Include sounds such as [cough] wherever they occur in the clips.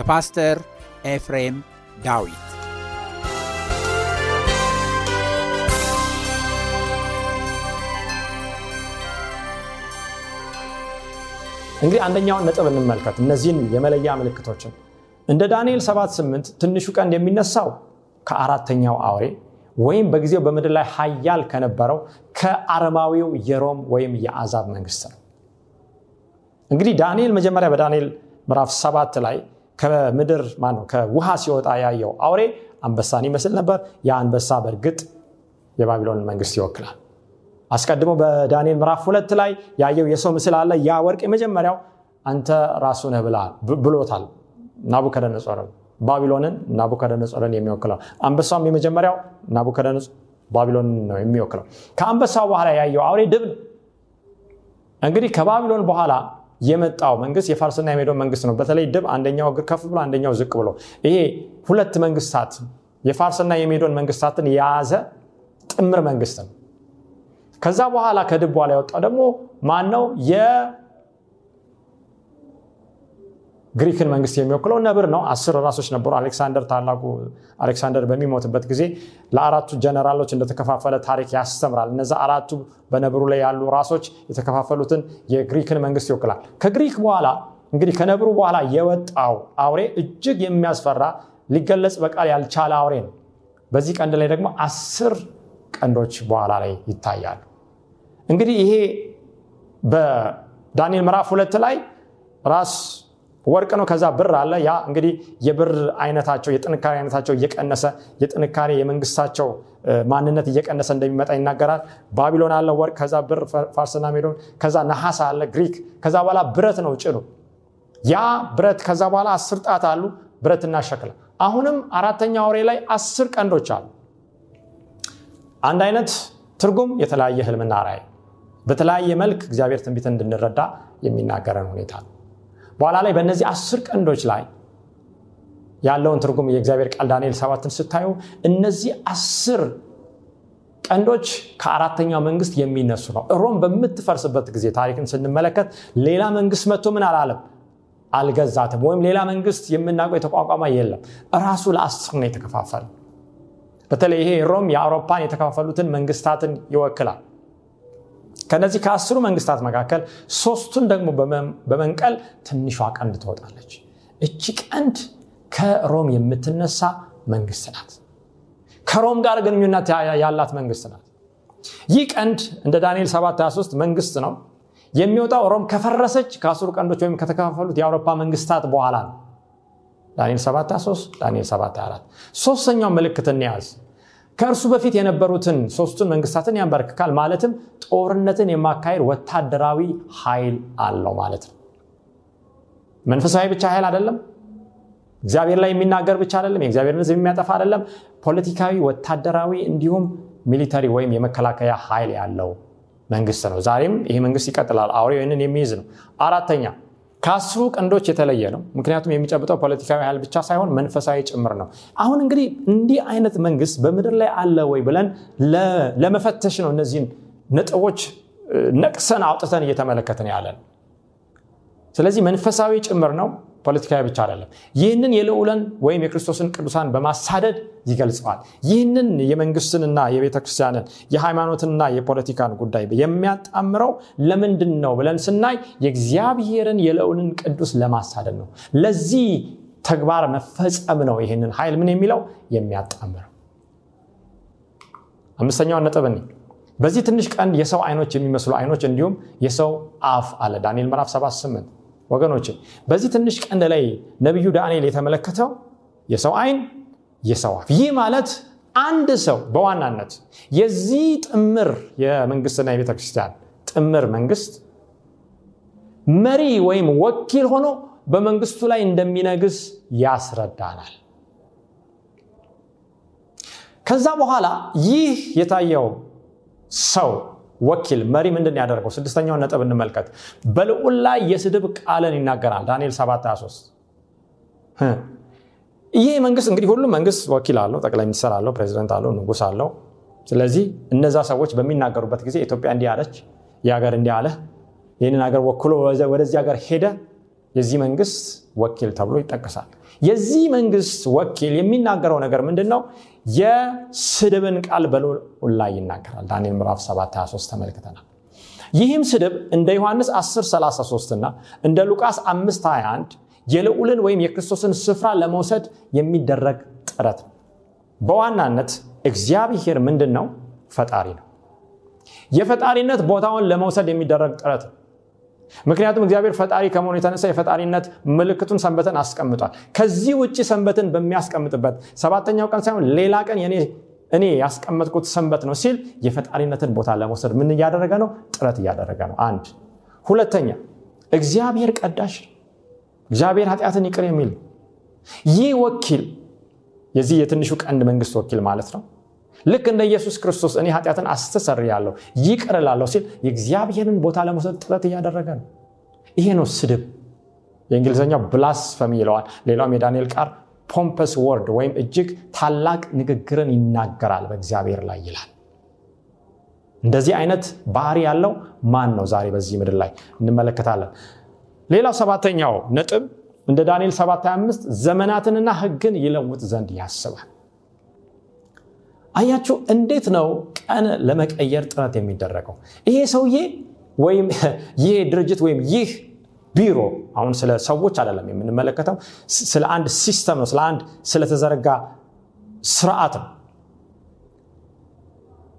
በፓስተር ኤፍሬም ዳዊት እንግዲህ አንደኛውን ነጥብ እንመልከት። እነዚህን የመለያ ምልክቶችን እንደ ዳንኤል 78 ትንሹ ቀንድ የሚነሳው ከአራተኛው አውሬ ወይም በጊዜው በምድር ላይ ሀያል ከነበረው ከአረማዊው የሮም ወይም የአዛብ መንግስት ነው። እንግዲህ ዳንኤል መጀመሪያ በዳንኤል ምዕራፍ ሰባት ላይ ከምድር ማነው ከውሃ ሲወጣ ያየው አውሬ አንበሳን ይመስል ነበር። ያ በእርግጥ የባቢሎን መንግስት ይወክላል። አስቀድሞ በዳንኤል ምዕራፍ ሁለት ላይ ያየው የሰው ምስል አለ። ያ ወርቅ የመጀመሪያው አንተ ራሱ ነህ ብሎታል ናቡከደነጾርን ባቢሎንን ናቡከደነጾርን የሚወክለው አንበሳውም የመጀመሪያው ናቡከደነጾር ባቢሎንን ነው የሚወክለው። ከአንበሳው በኋላ ያየው አውሬ ድብ እንግዲህ ከባቢሎን በኋላ የመጣው መንግስት የፋርስና የሜዶን መንግስት ነው። በተለይ ድብ አንደኛው እግር ከፍ ብሎ አንደኛው ዝቅ ብሎ ይሄ ሁለት መንግስታት የፋርስና የሜዶን መንግስታትን የያዘ ጥምር መንግስት ነው። ከዛ በኋላ ከድብ በኋላ የወጣው ደግሞ ማን ነው? የግሪክን መንግስት የሚወክለው ነብር ነው። አስር ራሶች ነበሩ። አሌክሳንደር ታላቁ አሌክሳንደር በሚሞትበት ጊዜ ለአራቱ ጀነራሎች እንደተከፋፈለ ታሪክ ያስተምራል። እነዚ አራቱ በነብሩ ላይ ያሉ ራሶች የተከፋፈሉትን የግሪክን መንግስት ይወክላል። ከግሪክ በኋላ እንግዲህ ከነብሩ በኋላ የወጣው አውሬ እጅግ የሚያስፈራ ሊገለጽ በቃል ያልቻለ አውሬ ነው። በዚህ ቀንድ ላይ ደግሞ አስር ቀንዶች በኋላ ላይ ይታያሉ። እንግዲህ ይሄ በዳንኤል ምዕራፍ ሁለት ላይ ራስ ወርቅ ነው። ከዛ ብር አለ። ያ እንግዲህ የብር አይነታቸው የጥንካሬ አይነታቸው እየቀነሰ የጥንካሬ የመንግስታቸው ማንነት እየቀነሰ እንደሚመጣ ይናገራል። ባቢሎን አለ ወርቅ፣ ከዛ ብር ፋርስና ሜዶን፣ ከዛ ነሐስ አለ ግሪክ፣ ከዛ በኋላ ብረት ነው ጭኑ። ያ ብረት ከዛ በኋላ አስር ጣት አሉ ብረትና ሸክላ። አሁንም አራተኛ አውሬ ላይ አስር ቀንዶች አሉ። አንድ አይነት ትርጉም የተለያየ ህልምና ራእይ በተለያየ መልክ እግዚአብሔር ትንቢት እንድንረዳ የሚናገረን ሁኔታ ነው። በኋላ ላይ በእነዚህ አስር ቀንዶች ላይ ያለውን ትርጉም የእግዚአብሔር ቃል ዳንኤል ሰባትን ስታዩ እነዚህ አስር ቀንዶች ከአራተኛው መንግስት የሚነሱ ነው። ሮም በምትፈርስበት ጊዜ ታሪክን ስንመለከት ሌላ መንግስት መጥቶ ምን አላለም አልገዛትም። ወይም ሌላ መንግስት የምናውቀው የተቋቋመ የለም። እራሱ ለአስር ነው የተከፋፈለ። በተለይ ይሄ ሮም የአውሮፓን የተከፋፈሉትን መንግስታትን ይወክላል። ከነዚህ ከአስሩ መንግስታት መካከል ሶስቱን ደግሞ በመንቀል ትንሿ ቀንድ ትወጣለች። እቺ ቀንድ ከሮም የምትነሳ መንግስት ናት። ከሮም ጋር ግንኙነት ያላት መንግስት ናት። ይህ ቀንድ እንደ ዳንኤል 723 መንግስት ነው የሚወጣው ሮም ከፈረሰች ከአስሩ ቀንዶች ወይም ከተከፋፈሉት የአውሮፓ መንግስታት በኋላ ነው። ዳንኤል 723 ዳንኤል 724 ሶስተኛው ምልክት እንያዝ። ከእርሱ በፊት የነበሩትን ሶስቱን መንግስታትን ያንበረክካል። ማለትም ጦርነትን የማካሄድ ወታደራዊ ኃይል አለው ማለት ነው። መንፈሳዊ ብቻ ኃይል አይደለም። እግዚአብሔር ላይ የሚናገር ብቻ አይደለም። የእግዚአብሔርን ሕዝብ የሚያጠፋ አይደለም። ፖለቲካዊ፣ ወታደራዊ እንዲሁም ሚሊተሪ ወይም የመከላከያ ኃይል ያለው መንግስት ነው። ዛሬም ይህ መንግስት ይቀጥላል። አውሬው ይህንን የሚይዝ ነው። አራተኛ ከአስሩ ቀንዶች የተለየ ነው። ምክንያቱም የሚጨብጠው ፖለቲካዊ ኃይል ብቻ ሳይሆን መንፈሳዊ ጭምር ነው። አሁን እንግዲህ እንዲህ አይነት መንግስት በምድር ላይ አለ ወይ ብለን ለመፈተሽ ነው እነዚህን ነጥቦች ነቅሰን አውጥተን እየተመለከትን ያለ ነው። ስለዚህ መንፈሳዊ ጭምር ነው፣ ፖለቲካዊ ብቻ አይደለም። ይህንን የልዑለን ወይም የክርስቶስን ቅዱሳን በማሳደድ ይገልጸዋል። ይህንን የመንግስትንና የቤተ ክርስቲያንን የሃይማኖትንና የፖለቲካን ጉዳይ የሚያጣምረው ለምንድን ነው ብለን ስናይ የእግዚአብሔርን የልዑልን ቅዱስ ለማሳደድ ነው። ለዚህ ተግባር መፈጸም ነው ይህንን ኃይል ምን የሚለው የሚያጣምረው። አምስተኛውን ነጥብ በዚህ ትንሽ ቀንድ የሰው አይኖች የሚመስሉ አይኖች እንዲሁም የሰው አፍ አለ ዳንኤል ምዕራፍ 78 ወገኖች በዚህ ትንሽ ቀንድ ላይ ነቢዩ ዳንኤል የተመለከተው የሰው አይን የሰው አፍ ይህ ማለት አንድ ሰው በዋናነት የዚህ ጥምር የመንግስትና የቤተ ክርስቲያን ጥምር መንግስት መሪ ወይም ወኪል ሆኖ በመንግስቱ ላይ እንደሚነግስ ያስረዳናል። ከዛ በኋላ ይህ የታየው ሰው ወኪል መሪ ምንድን ያደረገው? ስድስተኛውን ነጥብ እንመልከት። በልዑል ላይ የስድብ ቃልን ይናገራል። ዳንኤል 723 ይህ መንግስት እንግዲህ ሁሉም መንግስት ወኪል አለው ጠቅላይ ሚኒስትር አለው ፕሬዚደንት አለው ንጉስ አለው። ስለዚህ እነዛ ሰዎች በሚናገሩበት ጊዜ ኢትዮጵያ እንዲህ አለች የሀገር እንዲህ አለ ይህንን ሀገር ወክሎ ወደዚህ ሀገር ሄደ የዚህ መንግስት ወኪል ተብሎ ይጠቀሳል የዚህ መንግስት ወኪል የሚናገረው ነገር ምንድን ነው የስድብን ቃል በልዑል ላይ ይናገራል። ዳንኤል ምዕራፍ 7 23 ተመልክተናል። ይህም ስድብ እንደ ዮሐንስ 10 33 እና እንደ ሉቃስ 5 21 የልዑልን ወይም የክርስቶስን ስፍራ ለመውሰድ የሚደረግ ጥረት ነው። በዋናነት እግዚአብሔር ምንድን ነው ፈጣሪ ነው። የፈጣሪነት ቦታውን ለመውሰድ የሚደረግ ጥረት ነው ምክንያቱም እግዚአብሔር ፈጣሪ ከመሆኑ የተነሳ የፈጣሪነት ምልክቱን ሰንበትን አስቀምጧል። ከዚህ ውጭ ሰንበትን በሚያስቀምጥበት ሰባተኛው ቀን ሳይሆን ሌላ ቀን እኔ ያስቀመጥኩት ሰንበት ነው ሲል የፈጣሪነትን ቦታ ለመውሰድ ምን እያደረገ ነው? ጥረት እያደረገ ነው። አንድ ሁለተኛ እግዚአብሔር ቀዳሽ እግዚአብሔር ኃጢአትን ይቅር የሚል ይህ ወኪል የዚህ የትንሹ ቀንድ መንግስት ወኪል ማለት ነው ልክ እንደ ኢየሱስ ክርስቶስ እኔ ኃጢአትን አስተሰር ያለው ይቅር ላለሁ ሲል የእግዚአብሔርን ቦታ ለመውሰድ ጥረት እያደረገ ነው። ይሄ ነው ስድብ። የእንግሊዝኛው ብላስፈሚ ይለዋል። ሌላውም የዳንኤል ቃር ፖምፐስ ወርድ ወይም እጅግ ታላቅ ንግግርን ይናገራል በእግዚአብሔር ላይ ይላል። እንደዚህ አይነት ባህሪ ያለው ማን ነው ዛሬ በዚህ ምድር ላይ? እንመለከታለን። ሌላው ሰባተኛው ነጥብ እንደ ዳንኤል 725 ዘመናትንና ህግን ይለውጥ ዘንድ ያስባል አያችሁ እንዴት ነው ቀን ለመቀየር ጥረት የሚደረገው? ይሄ ሰውዬ ወይም [laughs] ይሄ ድርጅት ወይም ይህ ቢሮ አሁን ስለ ሰዎች አይደለም የምንመለከተው ስለ አንድ system ነው ስለ አንድ ስለተዘረጋ ስርዓት ነው።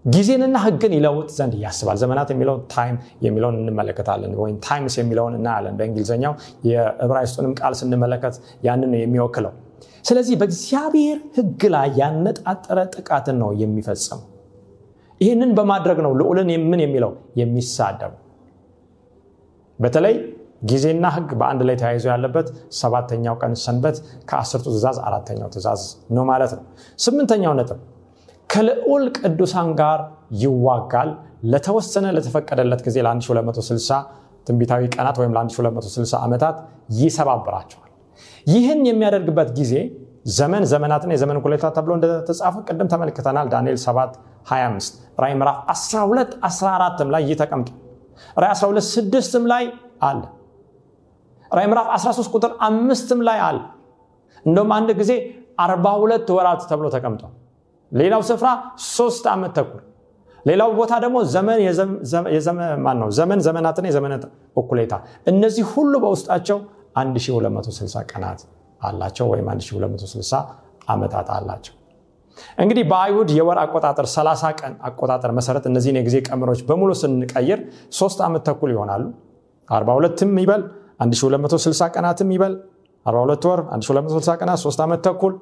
ጊዜንና ህግን ይለውጥ ዘንድ ያስባል። ዘመናት የሚለውን time የሚለውን እንመለከታለን ወይም times የሚለውን እናያለን። በእንግሊዝኛው የዕብራይስጡንም ቃል ስንመለከት ያንን ነው የሚወክለው ስለዚህ በእግዚአብሔር ህግ ላይ ያነጣጠረ ጥቃትን ነው የሚፈጽመው ይህንን በማድረግ ነው ልዑልን ምን የሚለው? የሚሳደቡ በተለይ ጊዜና ህግ በአንድ ላይ ተያይዞ ያለበት ሰባተኛው ቀን ሰንበት ከአስርቱ ትእዛዝ አራተኛው ትእዛዝ ነው ማለት ነው። ስምንተኛው ነጥብ ከልዑል ቅዱሳን ጋር ይዋጋል። ለተወሰነ ለተፈቀደለት ጊዜ ለ1260 ትንቢታዊ ቀናት ወይም ለ1260 ዓመታት ይሰባብራቸዋል ይህን የሚያደርግበት ጊዜ ዘመን ዘመናትና የዘመን ኩሌታ ተብሎ እንደተጻፈ ቅድም ተመልክተናል። ዳንኤል 7 25 ራይ ምዕራፍ 12 14 ላይ ይህ ተቀምጦ ራይ 12 6 ላይ አለ። ራይ ምዕራፍ 13 ቁጥር አምስትም ላይ አለ። እንደውም አንድ ጊዜ 42 ወራት ተብሎ ተቀምጧል ሌላው ስፍራ ሶስት ዓመት ተኩል ሌላው ቦታ ደግሞ ዘመን ዘመናትና የዘመናት እኩሌታ። እነዚህ ሁሉ በውስጣቸው 1260 ቀናት አላቸው ወይም 1260 ዓመታት አላቸው። እንግዲህ በአይሁድ የወር አቆጣጠር 30 ቀን አቆጣጠር መሰረት እነዚህን የጊዜ ቀመሮች በሙሉ ስንቀይር ሶስት ዓመት ተኩል ይሆናሉ። 42ም ይበል 1260 ቀናትም ይበል 42 ወር 1260 ቀናት 3 ዓመት ተኩል።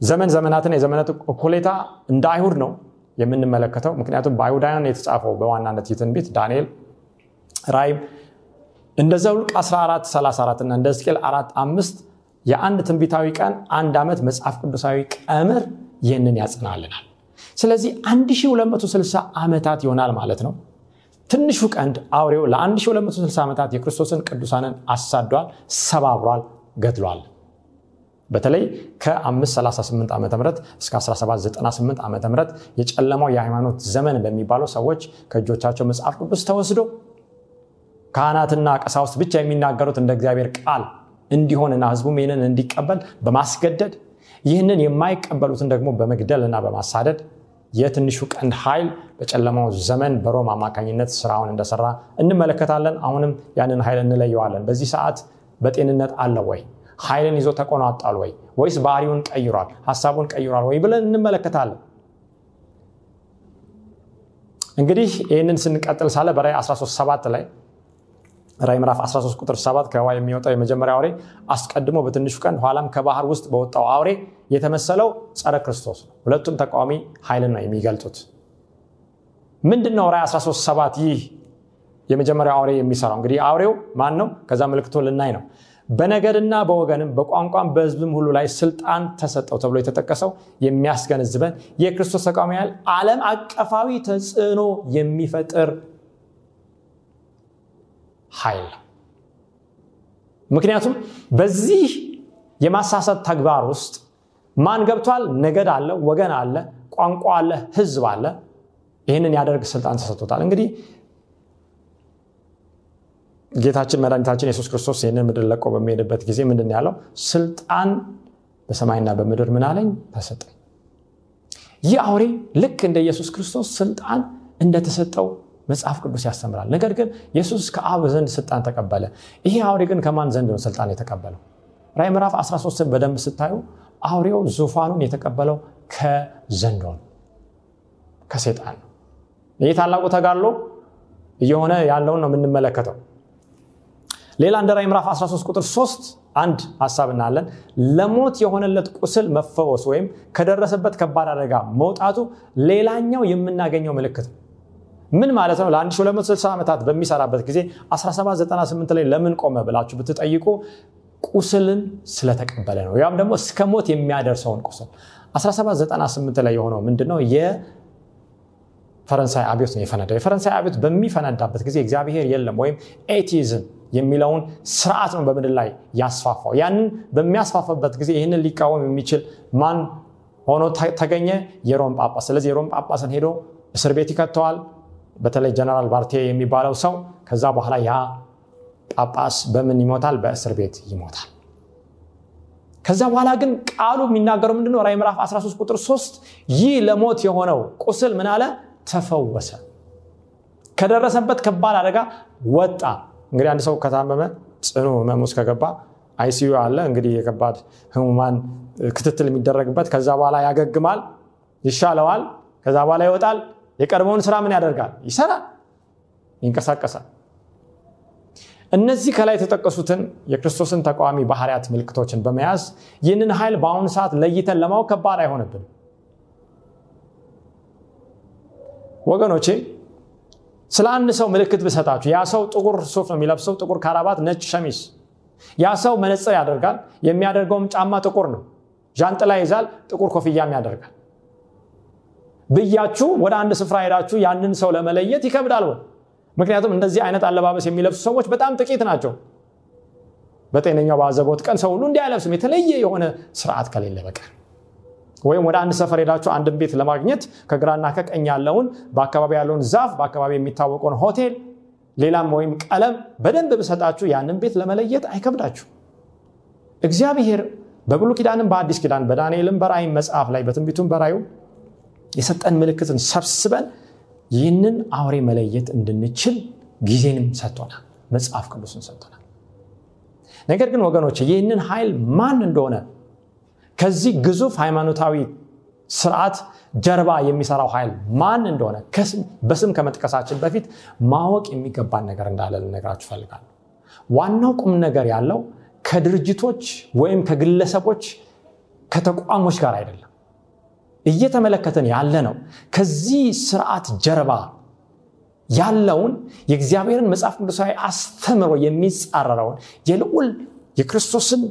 ዘመን ዘመናትን የዘመናት እኩሌታ እንደ አይሁድ ነው የምንመለከተው። ምክንያቱም በአይሁዳውያን የተጻፈው በዋናነት የትንቢት ዳንኤል ራይም እንደ ዘውልቅ 14 34 እና እንደ ሕዝቅኤል 4 5 የአንድ ትንቢታዊ ቀን አንድ ዓመት መጽሐፍ ቅዱሳዊ ቀምር ይህንን ያጽናልናል። ስለዚህ 1260 ዓመታት ይሆናል ማለት ነው። ትንሹ ቀንድ አውሬው ለ1260 ዓመታት የክርስቶስን ቅዱሳንን አሳዷል ሰባብሯል ገድሏል። በተለይ ከ538 ዓ ም እስከ 1798 ዓ ም የጨለማው የሃይማኖት ዘመን በሚባለው ሰዎች ከእጆቻቸው መጽሐፍ ቅዱስ ተወስዶ ካህናትና ቀሳውስት ብቻ የሚናገሩት እንደ እግዚአብሔር ቃል እንዲሆንና ህዝቡም ይህንን እንዲቀበል በማስገደድ ይህንን የማይቀበሉትን ደግሞ በመግደልና በማሳደድ የትንሹ ቀንድ ኃይል በጨለማው ዘመን በሮም አማካኝነት ስራውን እንደሰራ እንመለከታለን። አሁንም ያንን ኃይል እንለየዋለን። በዚህ ሰዓት በጤንነት አለ ወይ? ኃይልን ይዞ ተቆናጣል ወይ? ወይስ ባህሪውን ቀይሯል? ሀሳቡን ቀይሯል ወይ ብለን እንመለከታለን። እንግዲህ ይህንን ስንቀጥል ሳለ በራይ 137 ላይ ራይ ምዕራፍ 13 ቁጥር 7 ከውሃ የሚወጣው የመጀመሪያ አውሬ አስቀድሞ በትንሹ ቀን ኋላም ከባህር ውስጥ በወጣው አውሬ የተመሰለው ጸረ ክርስቶስ ነው። ሁለቱም ተቃዋሚ ኃይልን ነው የሚገልጡት። ምንድን ነው ራይ 13 7 ይህ የመጀመሪያው አውሬ የሚሰራው? እንግዲህ አውሬው ማን ነው? ከዛ ምልክቶ ልናይ ነው። በነገድና በወገንም በቋንቋም በህዝብም ሁሉ ላይ ስልጣን ተሰጠው ተብሎ የተጠቀሰው የሚያስገነዝበን የክርስቶስ ተቃዋሚ ያህል ዓለም አቀፋዊ ተጽዕኖ የሚፈጥር ኃይል። ምክንያቱም በዚህ የማሳሰት ተግባር ውስጥ ማን ገብቷል? ነገድ አለ ወገን አለ ቋንቋ አለ ህዝብ አለ። ይህንን ያደርግ ስልጣን ተሰጥቶታል። እንግዲህ ጌታችን መድኃኒታችን የሱስ ክርስቶስ ይህንን ምድር ለቆ በሚሄድበት ጊዜ ምንድን ያለው? ስልጣን በሰማይና በምድር ምን አለኝ? ተሰጠኝ ይህ አውሬ ልክ እንደ ኢየሱስ ክርስቶስ ስልጣን እንደተሰጠው መጽሐፍ ቅዱስ ያስተምራል። ነገር ግን ኢየሱስ ከአብ ዘንድ ስልጣን ተቀበለ። ይሄ አውሬ ግን ከማን ዘንድ ነው ስልጣን የተቀበለው? ራይ ምዕራፍ 13 በደንብ ስታዩ አውሬው ዙፋኑን የተቀበለው ከዘንዶ ነው ከሴጣን ነው። ይህ ታላቁ ተጋድሎ እየሆነ ያለውን ነው የምንመለከተው። ሌላ እንደ ራይ ምዕራፍ 13 ቁጥር 3 አንድ ሀሳብ እናያለን። ለሞት የሆነለት ቁስል መፈወስ ወይም ከደረሰበት ከባድ አደጋ መውጣቱ ሌላኛው የምናገኘው ምልክት ነው ምን ማለት ነው? ለ1260 ዓመታት በሚሰራበት ጊዜ 1798 ላይ ለምን ቆመ ብላችሁ ብትጠይቁ ቁስልን ስለተቀበለ ነው። ያም ደግሞ እስከ ሞት የሚያደርሰውን ቁስል። 1798 ላይ የሆነው ምንድነው? የፈረንሳይ አብዮት ነው የፈነዳው። የፈረንሳይ አብዮት በሚፈነዳበት ጊዜ እግዚአብሔር የለም ወይም ኤቲዝም የሚለውን ስርዓት ነው በምድር ላይ ያስፋፋው። ያንን በሚያስፋፋበት ጊዜ ይህንን ሊቃወም የሚችል ማን ሆኖ ተገኘ? የሮም ጳጳስ። ስለዚህ የሮም ጳጳስን ሄዶ እስር ቤት ይከተዋል በተለይ ጀነራል ባርቴ የሚባለው ሰው ከዛ በኋላ ያ ጳጳስ በምን ይሞታል? በእስር ቤት ይሞታል። ከዛ በኋላ ግን ቃሉ የሚናገረው ምንድነው? ራይ ምዕራፍ 13 ቁጥር 3 ይህ ለሞት የሆነው ቁስል ምን አለ? ተፈወሰ። ከደረሰበት ከባድ አደጋ ወጣ። እንግዲህ አንድ ሰው ከታመመ ጽኑ ህመም ውስጥ ከገባ አይሲዩ አለ። እንግዲህ የከባድ ህሙማን ክትትል የሚደረግበት ከዛ በኋላ ያገግማል ይሻለዋል ከዛ በኋላ ይወጣል የቀድሞውን ስራ ምን ያደርጋል? ይሰራል ይንቀሳቀሳል። እነዚህ ከላይ የተጠቀሱትን የክርስቶስን ተቃዋሚ ባህርያት ምልክቶችን በመያዝ ይህንን ኃይል በአሁኑ ሰዓት ለይተን ለማወቅ ከባድ አይሆንብን። ወገኖቼ ስለ አንድ ሰው ምልክት ብሰጣችሁ ያ ሰው ጥቁር ሱፍ ነው የሚለብሰው ጥቁር ካራባት ነጭ ሸሚዝ ያ ሰው መነፅር ያደርጋል የሚያደርገውም ጫማ ጥቁር ነው ዣንጥላ ይዛል ጥቁር ኮፍያም ያደርጋል ብያችሁ ወደ አንድ ስፍራ ሄዳችሁ ያንን ሰው ለመለየት ይከብዳል ወይ? ምክንያቱም እንደዚህ አይነት አለባበስ የሚለብሱ ሰዎች በጣም ጥቂት ናቸው። በጤነኛው በአዘቦት ቀን ሰው ሁሉ እንዲህ የተለየ የሆነ ስርዓት ከሌለ በቀር። ወይም ወደ አንድ ሰፈር ሄዳችሁ አንድን ቤት ለማግኘት ከግራና ከቀኝ ያለውን በአካባቢ ያለውን ዛፍ በአካባቢ የሚታወቀውን ሆቴል ሌላም ወይም ቀለም በደንብ ብሰጣችሁ ያንን ቤት ለመለየት አይከብዳችሁ። እግዚአብሔር በብሉ ኪዳንም በአዲስ ኪዳን በዳንኤልም በራእይ መጽሐፍ ላይ በትንቢቱም በራዩ የሰጠን ምልክትን ሰብስበን ይህንን አውሬ መለየት እንድንችል ጊዜንም ሰጥቶናል። መጽሐፍ ቅዱስን ሰጥቶናል። ነገር ግን ወገኖች ይህንን ኃይል ማን እንደሆነ ከዚህ ግዙፍ ሃይማኖታዊ ስርዓት ጀርባ የሚሰራው ኃይል ማን እንደሆነ በስም ከመጥቀሳችን በፊት ማወቅ የሚገባን ነገር እንዳለ ልነግራችሁ ፈልጋለሁ ዋናው ቁም ነገር ያለው ከድርጅቶች ወይም ከግለሰቦች ከተቋሞች ጋር አይደለም እየተመለከተን ያለ ነው ከዚህ ስርዓት ጀርባ ያለውን የእግዚአብሔርን መጽሐፍ ቅዱሳዊ አስተምሮ የሚጻረረውን የልዑል የክርስቶስን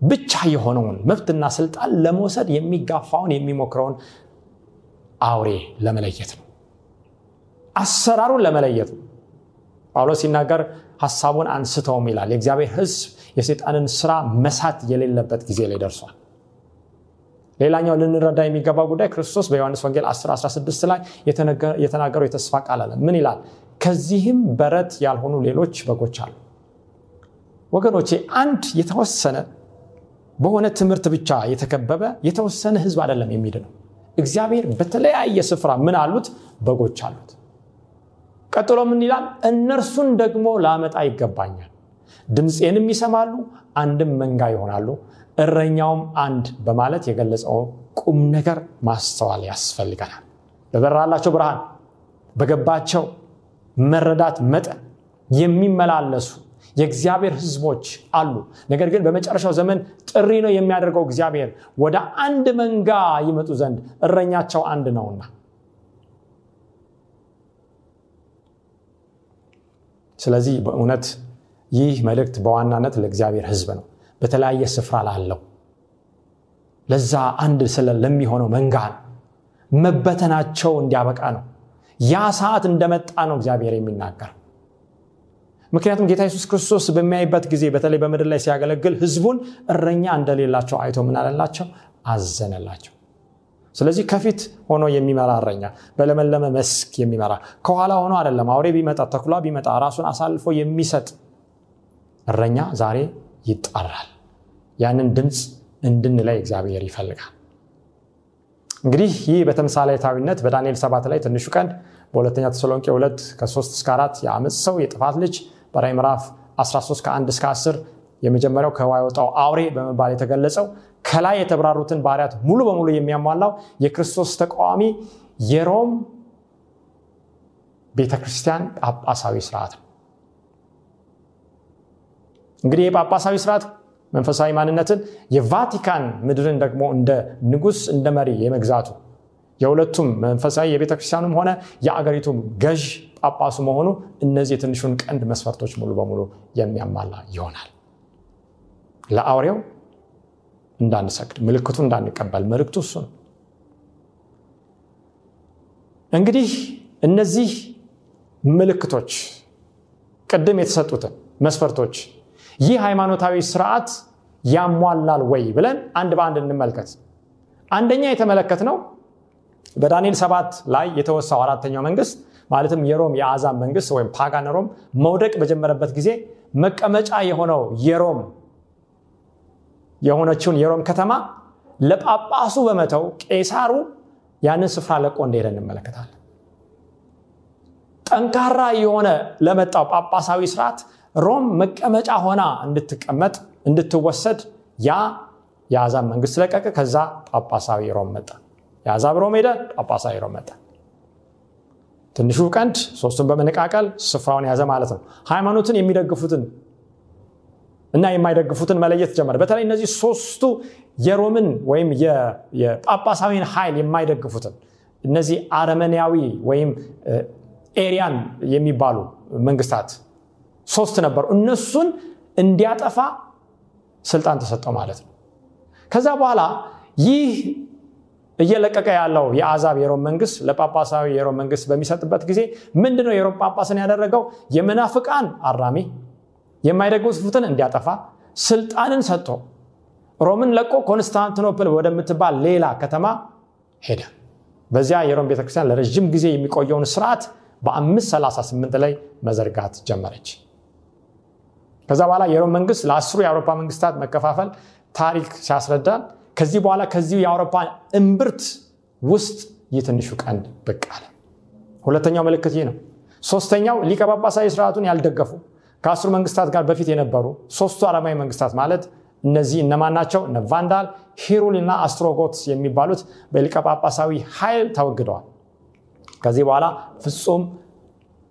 ብቻ የሆነውን መብትና ስልጣን ለመውሰድ የሚጋፋውን የሚሞክረውን አውሬ ለመለየት ነው። አሰራሩን ለመለየት ነው። ጳውሎስ ሲናገር ሀሳቡን አንስተውም ይላል። የእግዚአብሔር ህዝብ የሴጣንን ስራ መሳት የሌለበት ጊዜ ላይ ደርሷል ሌላኛው ልንረዳ የሚገባ ጉዳይ ክርስቶስ በዮሐንስ ወንጌል 1016 ላይ የተናገረው የተስፋ ቃል አለ። ምን ይላል? ከዚህም በረት ያልሆኑ ሌሎች በጎች አሉ። ወገኖቼ አንድ የተወሰነ በሆነ ትምህርት ብቻ የተከበበ የተወሰነ ህዝብ አይደለም የሚድነው እግዚአብሔር በተለያየ ስፍራ ምን አሉት? በጎች አሉት። ቀጥሎ ምን ይላል? እነርሱን ደግሞ ላመጣ ይገባኛል። ድምፄንም ይሰማሉ አንድም መንጋ ይሆናሉ እረኛውም አንድ በማለት የገለጸው ቁም ነገር ማስተዋል ያስፈልገናል። በበራላቸው ብርሃን በገባቸው መረዳት መጠን የሚመላለሱ የእግዚአብሔር ህዝቦች አሉ። ነገር ግን በመጨረሻው ዘመን ጥሪ ነው የሚያደርገው እግዚአብሔር። ወደ አንድ መንጋ ይመጡ ዘንድ እረኛቸው አንድ ነውና። ስለዚህ በእውነት ይህ መልእክት በዋናነት ለእግዚአብሔር ህዝብ ነው በተለያየ ስፍራ ላለው። ለዛ አንድ ስለ ለሚሆነው መንጋ መበተናቸው እንዲያበቃ ነው። ያ ሰዓት እንደመጣ ነው እግዚአብሔር የሚናገር። ምክንያቱም ጌታ ኢየሱስ ክርስቶስ በሚያይበት ጊዜ በተለይ በምድር ላይ ሲያገለግል ህዝቡን እረኛ እንደሌላቸው አይቶ ምን አለላቸው? አዘነላቸው። ስለዚህ ከፊት ሆኖ የሚመራ እረኛ በለመለመ መስክ የሚመራ ከኋላ ሆኖ አይደለም። አውሬ ቢመጣ ተኩላ ቢመጣ ራሱን አሳልፎ የሚሰጥ እረኛ ዛሬ ይጣራል ያንን ድምፅ እንድንላይ እግዚአብሔር ይፈልጋል። እንግዲህ ይህ በተምሳሌታዊነት በዳንኤል ሰባት ላይ ትንሹ ቀንድ በሁለተኛ ተሰሎንቄ 2 ከ3 እስከ 4 የአመፅ ሰው የጥፋት ልጅ በራይ ምዕራፍ 13 ከ1 እስከ 10 የመጀመሪያው ከህዋ የወጣው አውሬ በመባል የተገለጸው ከላይ የተብራሩትን ባህርያት ሙሉ በሙሉ የሚያሟላው የክርስቶስ ተቃዋሚ የሮም ቤተክርስቲያን ጳጳሳዊ ስርዓት ነው እንግዲህ የጳጳሳዊ ስርዓት መንፈሳዊ ማንነትን የቫቲካን ምድርን ደግሞ እንደ ንጉስ እንደ መሪ የመግዛቱ የሁለቱም መንፈሳዊ የቤተ ክርስቲያኑም ሆነ የአገሪቱም ገዥ ጳጳሱ መሆኑ እነዚህ የትንሹን ቀንድ መስፈርቶች ሙሉ በሙሉ የሚያሟላ ይሆናል። ለአውሬው እንዳንሰግድ ምልክቱ እንዳንቀበል ምልክቱ እሱ ነው። እንግዲህ እነዚህ ምልክቶች ቅድም የተሰጡትን መስፈርቶች ይህ ሃይማኖታዊ ስርዓት ያሟላል ወይ ብለን አንድ በአንድ እንመልከት። አንደኛ የተመለከት ነው በዳንኤል ሰባት ላይ የተወሳው አራተኛው መንግስት ማለትም የሮም የአዛብ መንግስት ወይም ፓጋን ሮም መውደቅ በጀመረበት ጊዜ መቀመጫ የሆነው የሮም የሆነችውን የሮም ከተማ ለጳጳሱ በመተው ቄሳሩ ያንን ስፍራ ለቆ እንደሄደ እንመለከታለን። ጠንካራ የሆነ ለመጣው ጳጳሳዊ ስርዓት ሮም መቀመጫ ሆና እንድትቀመጥ እንድትወሰድ ያ የአዛብ መንግስት ለቀቀ። ከዛ ጳጳሳዊ ሮም መጣ። የአዛብ ሮም ሄደ ጳጳሳዊ ሮም መጣ። ትንሹ ቀንድ ሶስቱን በመነቃቀል ስፍራውን ያዘ ማለት ነው። ሃይማኖትን የሚደግፉትን እና የማይደግፉትን መለየት ጀመረ። በተለይ እነዚህ ሶስቱ የሮምን ወይም የጳጳሳዊን ኃይል የማይደግፉትን እነዚህ አረመንያዊ ወይም ኤሪያን የሚባሉ መንግስታት ሶስት ነበሩ። እነሱን እንዲያጠፋ ስልጣን ተሰጠው ማለት ነው። ከዛ በኋላ ይህ እየለቀቀ ያለው የአዛብ የሮም መንግስት ለጳጳሳዊ የሮም መንግስት በሚሰጥበት ጊዜ ምንድነው የሮም ጳጳስን ያደረገው? የመናፍቃን አራሚ የማይደግፉትን እንዲያጠፋ ስልጣንን ሰጥቶ ሮምን ለቆ ኮንስታንቲኖፕል ወደምትባል ሌላ ከተማ ሄደ። በዚያ የሮም ቤተክርስቲያን ለረዥም ጊዜ የሚቆየውን ስርዓት በ538 ላይ መዘርጋት ጀመረች ከዛ በኋላ የሮም መንግስት ለአስሩ የአውሮፓ መንግስታት መከፋፈል ታሪክ ሲያስረዳን ከዚህ በኋላ ከዚሁ የአውሮፓ እምብርት ውስጥ ይህ ትንሹ ቀንድ አለ። ሁለተኛው ምልክት ይህ ነው። ሶስተኛው ሊቀ ጳጳሳዊ ስርዓቱን ያልደገፉ ከአስሩ መንግስታት ጋር በፊት የነበሩ ሶስቱ አረማዊ መንግስታት ማለት እነዚህ እነማን ናቸው? እነ ቫንዳል ሂሩል እና አስትሮጎትስ የሚባሉት በሊቀ ጳጳሳዊ ኃይል ተወግደዋል። ከዚህ በኋላ ፍጹም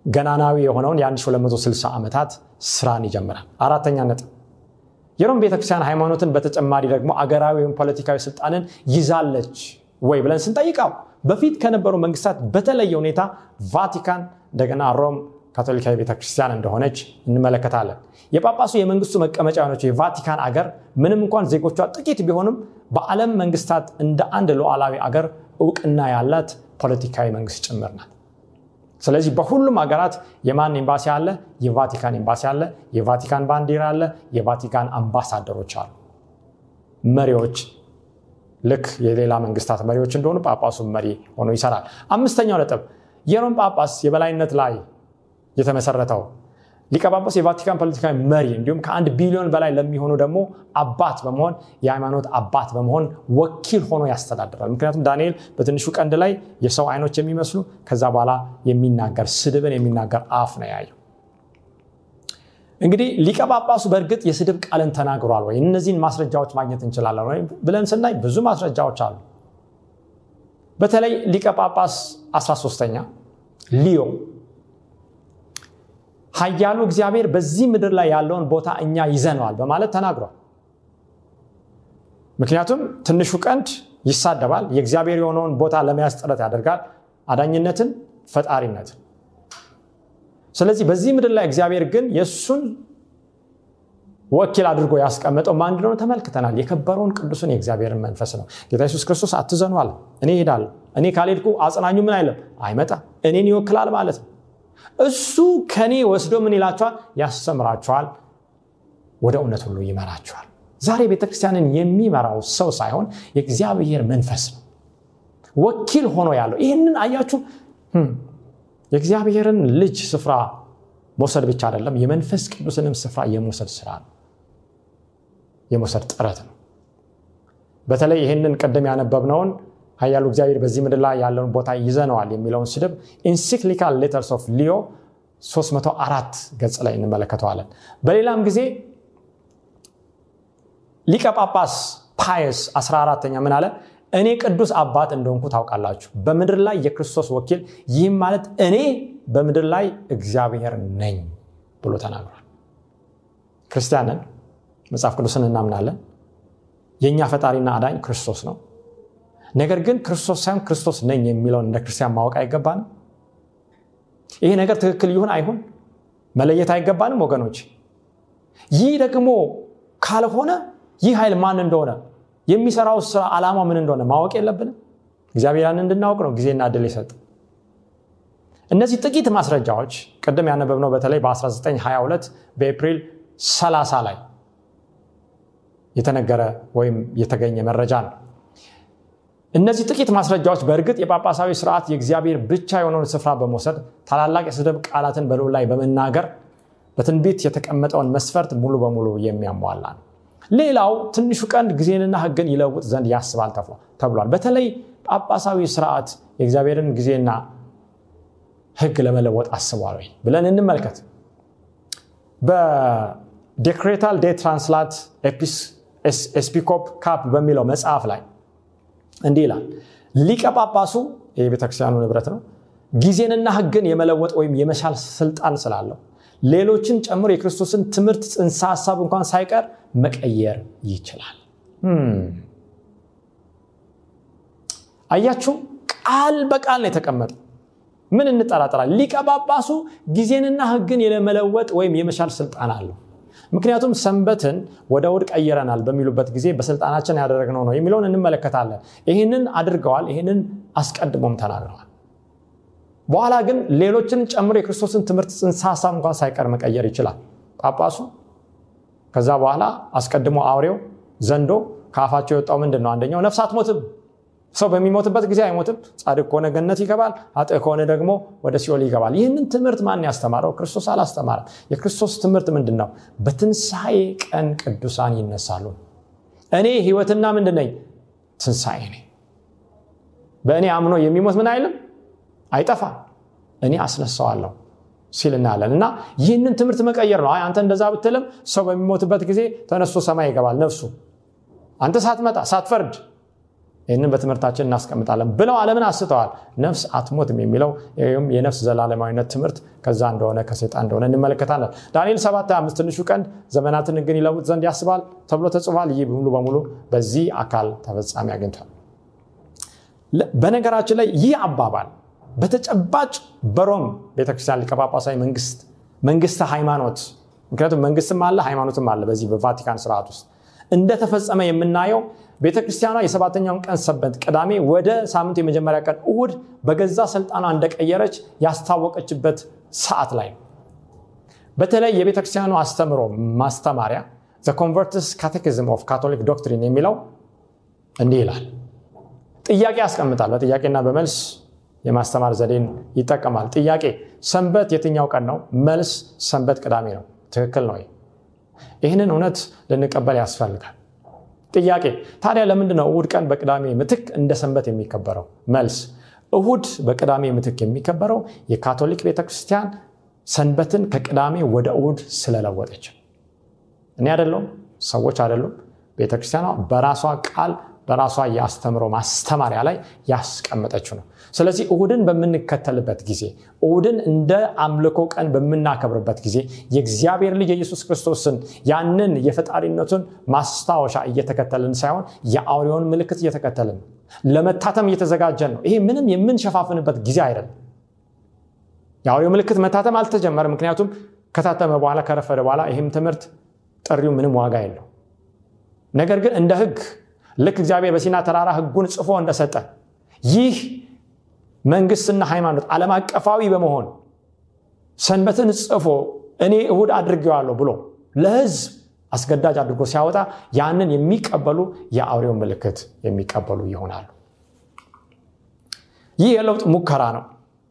ገናናዊ የሆነውን የ1260 ዓመታት ስራን ይጀምራል። አራተኛ ነጥብ የሮም ቤተክርስቲያን ሃይማኖትን በተጨማሪ ደግሞ አገራዊ ወይም ፖለቲካዊ ስልጣንን ይዛለች ወይ ብለን ስንጠይቀው በፊት ከነበሩ መንግስታት በተለየ ሁኔታ ቫቲካን እንደገና ሮም ካቶሊካዊ ቤተክርስቲያን እንደሆነች እንመለከታለን። የጳጳሱ የመንግስቱ መቀመጫ የሆነችው የቫቲካን አገር ምንም እንኳን ዜጎቿ ጥቂት ቢሆንም በዓለም መንግስታት እንደ አንድ ሉዓላዊ አገር እውቅና ያላት ፖለቲካዊ መንግስት ጭምር ናት ስለዚህ በሁሉም ሀገራት የማን ኤምባሲ አለ? የቫቲካን ኤምባሲ አለ። የቫቲካን ባንዲራ አለ። የቫቲካን አምባሳደሮች አሉ። መሪዎች ልክ የሌላ መንግስታት መሪዎች እንደሆኑ ጳጳሱ መሪ ሆኖ ይሰራል። አምስተኛው ነጥብ የሮም ጳጳስ የበላይነት ላይ የተመሰረተው ሊቀ ጳጳስ የቫቲካን ፖለቲካዊ መሪ እንዲሁም ከአንድ ቢሊዮን በላይ ለሚሆኑ ደግሞ አባት በመሆን የሃይማኖት አባት በመሆን ወኪል ሆኖ ያስተዳድራል። ምክንያቱም ዳንኤል በትንሹ ቀንድ ላይ የሰው አይኖች የሚመስሉ ከዛ በኋላ የሚናገር ስድብን የሚናገር አፍ ነው ያየው። እንግዲህ ሊቀ ጳጳሱ በእርግጥ የስድብ ቃልን ተናግሯል ወይ? እነዚህን ማስረጃዎች ማግኘት እንችላለን ወይ ብለን ስናይ ብዙ ማስረጃዎች አሉ። በተለይ ሊቀ ጳጳስ 13ተኛ ሊዮ ሀያሉ እግዚአብሔር በዚህ ምድር ላይ ያለውን ቦታ እኛ ይዘነዋል በማለት ተናግሯል። ምክንያቱም ትንሹ ቀንድ ይሳደባል የእግዚአብሔር የሆነውን ቦታ ለመያዝ ጥረት ያደርጋል አዳኝነትን ፈጣሪነትን። ስለዚህ በዚህ ምድር ላይ እግዚአብሔር ግን የእሱን ወኪል አድርጎ ያስቀመጠው ማን እንደሆነ ተመልክተናል። የከበረውን ቅዱስን የእግዚአብሔርን መንፈስ ነው። ጌታ ኢየሱስ ክርስቶስ አትዘኑ እኔ ሄዳለሁ እኔ ካልሄድኩ አጽናኙ ምን አይለም አይመጣ እኔን ይወክላል ማለት ነው እሱ ከኔ ወስዶ ምን ይላቸዋል? ያስተምራቸዋል ወደ እውነት ሁሉ ይመራቸዋል። ዛሬ ቤተክርስቲያንን የሚመራው ሰው ሳይሆን የእግዚአብሔር መንፈስ ነው ወኪል ሆኖ ያለው። ይህንን አያችሁ? የእግዚአብሔርን ልጅ ስፍራ መውሰድ ብቻ አይደለም የመንፈስ ቅዱስንም ስፍራ የመውሰድ ስራ ነው የመውሰድ ጥረት ነው። በተለይ ይህንን ቅድም ያነበብነውን ሀያሉ እግዚአብሔር በዚህ ምድር ላይ ያለውን ቦታ ይዘነዋል የሚለውን ስድብ encyclical letters of Leo 304 ገጽ ላይ እንመለከተዋለን። በሌላም ጊዜ ሊቀ ጳጳስ ፓየስ 14ተኛ ምን አለ? እኔ ቅዱስ አባት እንደሆንኩ ታውቃላችሁ። በምድር ላይ የክርስቶስ ወኪል ይህም ማለት እኔ በምድር ላይ እግዚአብሔር ነኝ ብሎ ተናግሯል። ክርስቲያንን መጽሐፍ ቅዱስን እናምናለን። የእኛ ፈጣሪና አዳኝ ክርስቶስ ነው ነገር ግን ክርስቶስ ሳይሆን ክርስቶስ ነኝ የሚለውን እንደ ክርስቲያን ማወቅ አይገባንም? ይሄ ነገር ትክክል ይሁን አይሁን? መለየት አይገባንም ወገኖች? ይህ ደግሞ ካልሆነ ይህ ኃይል ማን እንደሆነ? የሚሰራው ስራ ዓላማ ምን እንደሆነ ማወቅ የለብንም? እግዚአብሔር ያን እንድናውቅ ነው ጊዜና እድል የሰጥ እነዚህ ጥቂት ማስረጃዎች ቅድም ያነበብነው በተለይ በ1922 በኤፕሪል 30 ላይ የተነገረ ወይም የተገኘ መረጃ ነው እነዚህ ጥቂት ማስረጃዎች በእርግጥ የጳጳሳዊ ስርዓት የእግዚአብሔር ብቻ የሆነውን ስፍራ በመውሰድ ታላላቅ የስድብ ቃላትን በልዑሉ ላይ በመናገር በትንቢት የተቀመጠውን መስፈርት ሙሉ በሙሉ የሚያሟላ ነው። ሌላው ትንሹ ቀንድ ጊዜንና ህግን ይለውጥ ዘንድ ያስባል ተብሏል። በተለይ ጳጳሳዊ ስርዓት የእግዚአብሔርን ጊዜና ህግ ለመለወጥ አስቧል ወይ ብለን እንመልከት። በ Decretal de Translat Episcop Cap በሚለው መጽሐፍ ላይ እንዲህ ይላል። ሊቀ ጳጳሱ የቤተክርስቲያኑ ንብረት ነው። ጊዜንና ህግን የመለወጥ ወይም የመሻል ስልጣን ስላለው ሌሎችን ጨምሮ የክርስቶስን ትምህርት ጽንሰ ሀሳብ እንኳን ሳይቀር መቀየር ይችላል። አያችሁ ቃል በቃል ነው የተቀመጠ ምን እንጠራጠራል ሊቀ ጳጳሱ ጊዜንና ህግን የመለወጥ ወይም የመሻል ስልጣን አለው ምክንያቱም ሰንበትን ወደ እሑድ ቀይረናል በሚሉበት ጊዜ በስልጣናችን ያደረግነው ነው የሚለውን እንመለከታለን። ይህንን አድርገዋል ይህንን አስቀድሞም ተናግረዋል። በኋላ ግን ሌሎችን ጨምሮ የክርስቶስን ትምህርት ጽንሰ እንኳን ሳይቀር መቀየር ይችላል። ጳጳሱ ከዛ በኋላ አስቀድሞ አውሬው ዘንዶ ከአፋቸው የወጣው ምንድን ነው? አንደኛው ነፍስ አትሞትም ሰው በሚሞትበት ጊዜ አይሞትም። ጻድቅ ከሆነ ገነት ይገባል አጥ ከሆነ ደግሞ ወደ ሲኦል ይገባል። ይህንን ትምህርት ማን ያስተማረው? ክርስቶስ አላስተማረም። የክርስቶስ ትምህርት ምንድን ነው በትንሣኤ ቀን ቅዱሳን ይነሳሉ። እኔ ህይወትና ምንድን ነኝ? ትንሣኤ ነኝ። በእኔ አምኖ የሚሞት ምን አይልም? አይጠፋ እኔ አስነሳዋለሁ ሲል እናያለን። እና ይህንን ትምህርት መቀየር ነው። አንተ እንደዛ ብትልም ሰው በሚሞትበት ጊዜ ተነስቶ ሰማይ ይገባል። ነፍሱ አንተ ሳትመጣ ሳትፈርድ ይህንን በትምህርታችን እናስቀምጣለን ብለው አለምን አስተዋል። ነፍስ አትሞትም የሚለው የነፍስ ዘላለማዊነት ትምህርት ከዛ እንደሆነ ከሴጣን እንደሆነ እንመለከታለን። ዳንኤል 7 አምስት ትንሹ ቀንድ ዘመናትን ግን ይለውጥ ዘንድ ያስባል ተብሎ ተጽፏል። ይህ ሙሉ በሙሉ በዚህ አካል ተፈጻሚ አግኝቷል። በነገራችን ላይ ይህ አባባል በተጨባጭ በሮም ቤተክርስቲያን ሊቀጳጳሳዊ መንግስት መንግስተ ሃይማኖት ምክንያቱም መንግስትም አለ ሃይማኖትም አለ በዚህ በቫቲካን ስርዓት ውስጥ እንደተፈጸመ የምናየው ቤተ ክርስቲያኗ የሰባተኛውን ቀን ሰንበት ቅዳሜ ወደ ሳምንቱ የመጀመሪያ ቀን እሁድ በገዛ ስልጣኗ እንደቀየረች ያስታወቀችበት ሰዓት ላይ በተለይ የቤተ ክርስቲያኑ አስተምሮ ማስተማሪያ the Convert's Catechism of Catholic Doctrine የሚለው እንዲህ ይላል። ጥያቄ ያስቀምጣል። በጥያቄና በመልስ የማስተማር ዘዴን ይጠቀማል። ጥያቄ ሰንበት የትኛው ቀን ነው? መልስ ሰንበት ቅዳሜ ነው። ትክክል ነው። ይህንን እውነት ልንቀበል ያስፈልጋል። ጥያቄ ታዲያ ለምንድን ነው እሁድ ቀን በቅዳሜ ምትክ እንደ ሰንበት የሚከበረው? መልስ እሁድ በቅዳሜ ምትክ የሚከበረው የካቶሊክ ቤተክርስቲያን ሰንበትን ከቅዳሜ ወደ እሁድ ስለለወጠች። እኔ አይደለሁም፣ ሰዎች አይደሉም። ቤተክርስቲያኗ በራሷ ቃል በራሷ የአስተምሮ ማስተማሪያ ላይ ያስቀመጠችው ነው። ስለዚህ እሁድን በምንከተልበት ጊዜ እሁድን እንደ አምልኮ ቀን በምናከብርበት ጊዜ የእግዚአብሔር ልጅ የኢየሱስ ክርስቶስን ያንን የፈጣሪነቱን ማስታወሻ እየተከተልን ሳይሆን የአውሬውን ምልክት እየተከተልን ነው። ለመታተም እየተዘጋጀን ነው። ይሄ ምንም የምንሸፋፍንበት ጊዜ አይደለም። የአውሬው ምልክት መታተም አልተጀመረም። ምክንያቱም ከታተመ በኋላ ከረፈደ በኋላ ይህም ትምህርት ጥሪው ምንም ዋጋ የለው። ነገር ግን እንደ ህግ ልክ እግዚአብሔር በሲና ተራራ ህጉን ጽፎ እንደሰጠ ይህ መንግስትና ሃይማኖት ዓለም አቀፋዊ በመሆን ሰንበትን ጽፎ እኔ እሁድ አድርጌዋለሁ ብሎ ለህዝብ አስገዳጅ አድርጎ ሲያወጣ ያንን የሚቀበሉ የአውሬው ምልክት የሚቀበሉ ይሆናሉ። ይህ የለውጥ ሙከራ ነው፣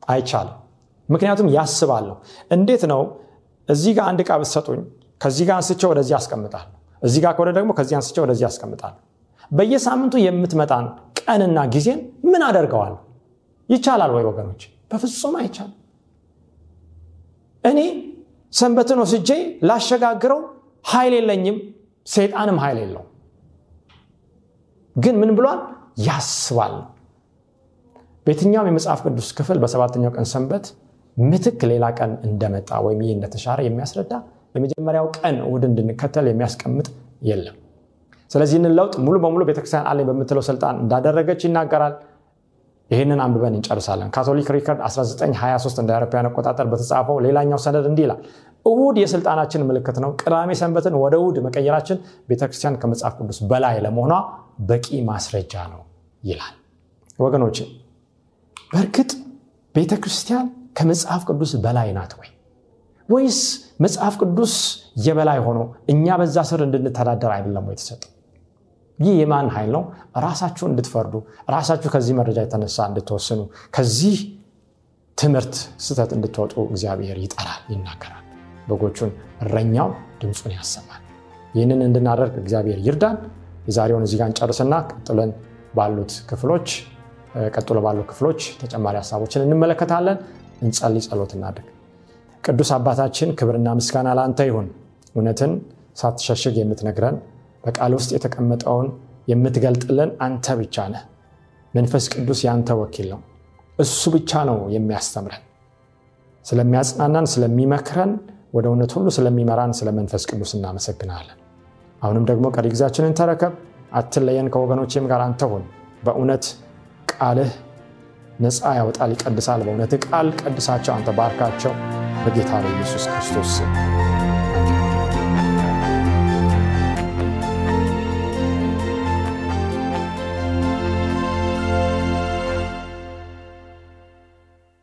አይቻልም። ምክንያቱም ያስባለሁ። እንዴት ነው እዚህ ጋር አንድ ዕቃ ብትሰጡኝ ከዚህ ጋር አንስቼ ወደዚህ አስቀምጣለሁ፣ እዚህ ጋር ከሆነ ደግሞ ከዚህ አንስቼ ወደዚህ አስቀምጣለሁ። በየሳምንቱ የምትመጣን ቀንና ጊዜን ምን አደርገዋለሁ? ይቻላል ወይ ወገኖች? በፍጹም አይቻልም። እኔ ሰንበትን ወስጄ ላሸጋግረው ኃይል የለኝም፣ ሰይጣንም ኃይል የለው። ግን ምን ብሏል? ያስባል በየትኛውም የመጽሐፍ ቅዱስ ክፍል በሰባተኛው ቀን ሰንበት ምትክ ሌላ ቀን እንደመጣ ወይም ይህ እንደተሻረ የሚያስረዳ የመጀመሪያው ቀን እሁድ እንድንከተል የሚያስቀምጥ የለም። ስለዚህ ይህንን ለውጥ ሙሉ በሙሉ ቤተክርስቲያን አለኝ በምትለው ስልጣን እንዳደረገች ይናገራል። ይህንን አንብበን እንጨርሳለን። Catholic Record 1923 እንደ አውሮፓውያን አቆጣጠር በተጻፈው ሌላኛው ሰነድ እንዲህ ይላል። እሁድ የስልጣናችን ምልክት ነው። ቅዳሜ ሰንበትን ወደ እሁድ መቀየራችን ቤተክርስቲያን ከመጽሐፍ ቅዱስ በላይ ለመሆኗ በቂ ማስረጃ ነው ይላል። ወገኖች በእርግጥ ቤተክርስቲያን ከመጽሐፍ ቅዱስ በላይ ናት ወይ? ወይስ መጽሐፍ ቅዱስ የበላይ ሆኖ እኛ በዛ ስር እንድንተዳደር አይደለም ወይ የተሰጠው? ይህ የማን ኃይል ነው? ራሳችሁ እንድትፈርዱ፣ ራሳችሁ ከዚህ መረጃ የተነሳ እንድትወስኑ፣ ከዚህ ትምህርት ስህተት እንድትወጡ እግዚአብሔር ይጠራል፣ ይናገራል። በጎቹን እረኛው ድምፁን ያሰማል። ይህንን እንድናደርግ እግዚአብሔር ይርዳን። የዛሬውን እዚህ ጋር እንጨርስና ቀጥለን ባሉት ክፍሎች ቀጥሎ ባሉ ክፍሎች ተጨማሪ ሀሳቦችን እንመለከታለን። እንጸልይ፣ ጸሎት እናድርግ። ቅዱስ አባታችን ክብርና ምስጋና ለአንተ ይሁን። እውነትን ሳትሸሽግ የምትነግረን በቃል ውስጥ የተቀመጠውን የምትገልጥልን አንተ ብቻ ነህ። መንፈስ ቅዱስ የአንተ ወኪል ነው። እሱ ብቻ ነው የሚያስተምረን። ስለሚያጽናናን፣ ስለሚመክረን፣ ወደ እውነት ሁሉ ስለሚመራን ስለ መንፈስ ቅዱስ እናመሰግናለን። አሁንም ደግሞ ቀሪ ጊዜያችንን ተረከብ። አትለየን፣ ከወገኖቼም ጋር አንተ ሁን። በእውነት ቃልህ ነፃ ያወጣል፣ ይቀድሳል። በእውነት ቃል ቀድሳቸው፣ አንተ ባርካቸው። በጌታ በኢየሱስ ክርስቶስ